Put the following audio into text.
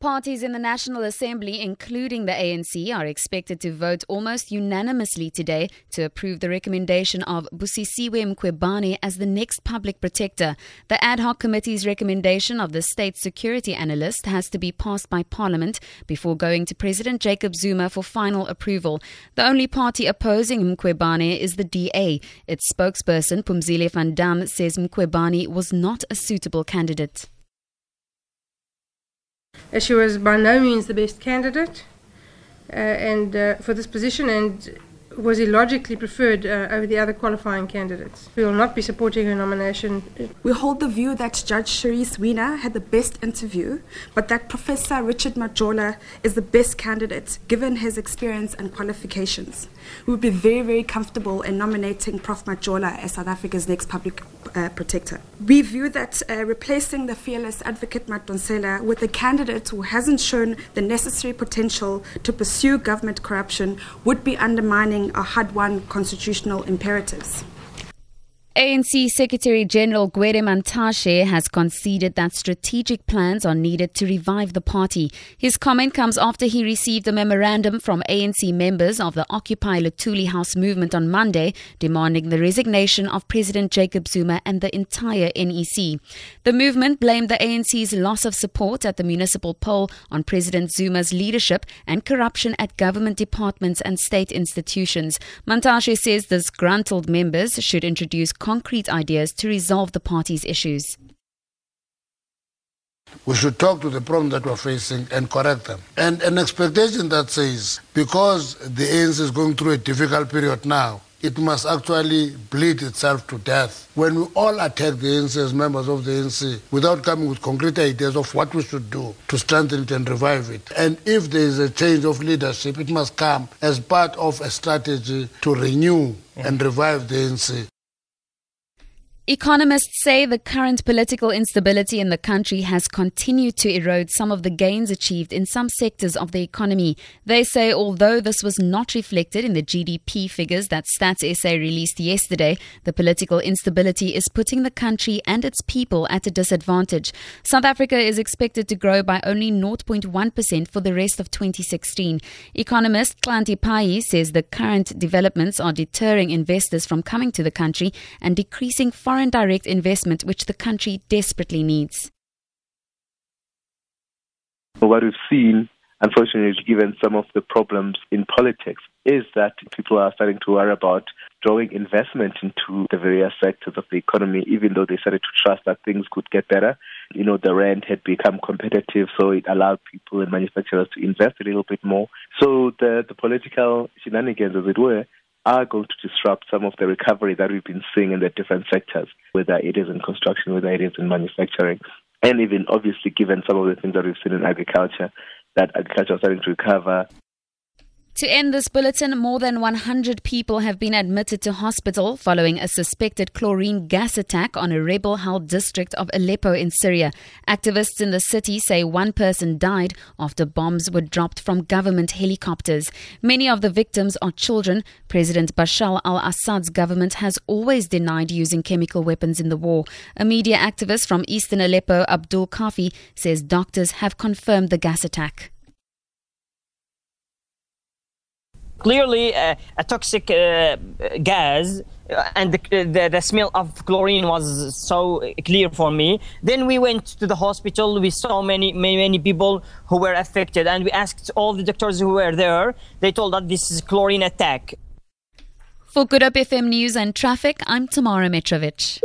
Parties in the National Assembly, including the ANC, are expected to vote almost unanimously today to approve the recommendation of Busisiwe Mkhwebane as the next public protector. The ad hoc committee's recommendation of the state security analyst has to be passed by Parliament before going to President Jacob Zuma for final approval. The only party opposing Mkhwebane is the DA. Its spokesperson, Phumzile van Damme, says Mkhwebane was not a suitable candidate. As she was by no means the best candidate uh, and uh, for this position and was illogically preferred uh, over the other qualifying candidates. We will not be supporting her nomination. We hold the view that Judge Cherise Wiener had the best interview, but that Professor Richard Majola is the best candidate given his experience and qualifications. We would be very, very comfortable in nominating Prof. Majola as South Africa's next public uh, protector. We view that uh, replacing the fearless advocate Madonsela with a candidate who hasn't shown the necessary potential to pursue government corruption would be undermining our uh, hard won constitutional imperatives. ANC Secretary General Gwede Mantashe has conceded that strategic plans are needed to revive the party. His comment comes after he received a memorandum from ANC members of the Occupy Luthuli House movement on Monday demanding the resignation of President Jacob Zuma and the entire NEC. The movement blamed the ANC's loss of support at the municipal poll on President Zuma's leadership and corruption at government departments and state institutions. Mantashe says disgruntled members should introduce concrete ideas to resolve the party's issues. We should talk to the problem that we're facing and correct them. And an expectation that says, because the ANC is going through a difficult period now, it must actually bleed itself to death. When we all attack the ANC as members of the ANC without coming with concrete ideas of what we should do to strengthen it and revive it. And if there is a change of leadership, it must come as part of a strategy to renew and revive the ANC. Economists say the current political instability in the country has continued to erode some of the gains achieved in some sectors of the economy. They say although this was not reflected in the GDP figures that Stats SA released yesterday, the political instability is putting the country and its people at a disadvantage. South Africa is expected to grow by only 0.1% for the rest of 2016. Economist Klanti Pai says the current developments are deterring investors from coming to the country and decreasing foreign foreign direct investment, which the country desperately needs. What we've seen, unfortunately, given some of the problems in politics, is that people are starting to worry about drawing investment into the various sectors of the economy, even though they started to trust that things could get better. You know, the rent had become competitive, so it allowed people and manufacturers to invest a little bit more. So the, the political shenanigans, as it were, are going to disrupt some of the recovery that we've been seeing in the different sectors, whether it is in construction, whether it is in manufacturing, and even obviously given some of the things that we've seen in agriculture, that agriculture is starting to recover, to end this bulletin, more than 100 people have been admitted to hospital following a suspected chlorine gas attack on a rebel held district of Aleppo in Syria. Activists in the city say one person died after bombs were dropped from government helicopters. Many of the victims are children. President Bashar al Assad's government has always denied using chemical weapons in the war. A media activist from eastern Aleppo, Abdul Kafi, says doctors have confirmed the gas attack. Clearly uh, a toxic uh, gas uh, and the, the, the, smell of chlorine was so clear for me. Then we went to the hospital. We saw many, many, many people who were affected, and we asked all the doctors who were there. They told us this is chlorine attack. For Good Hope FM News and Traffic, I'm Tamara Mitrovic.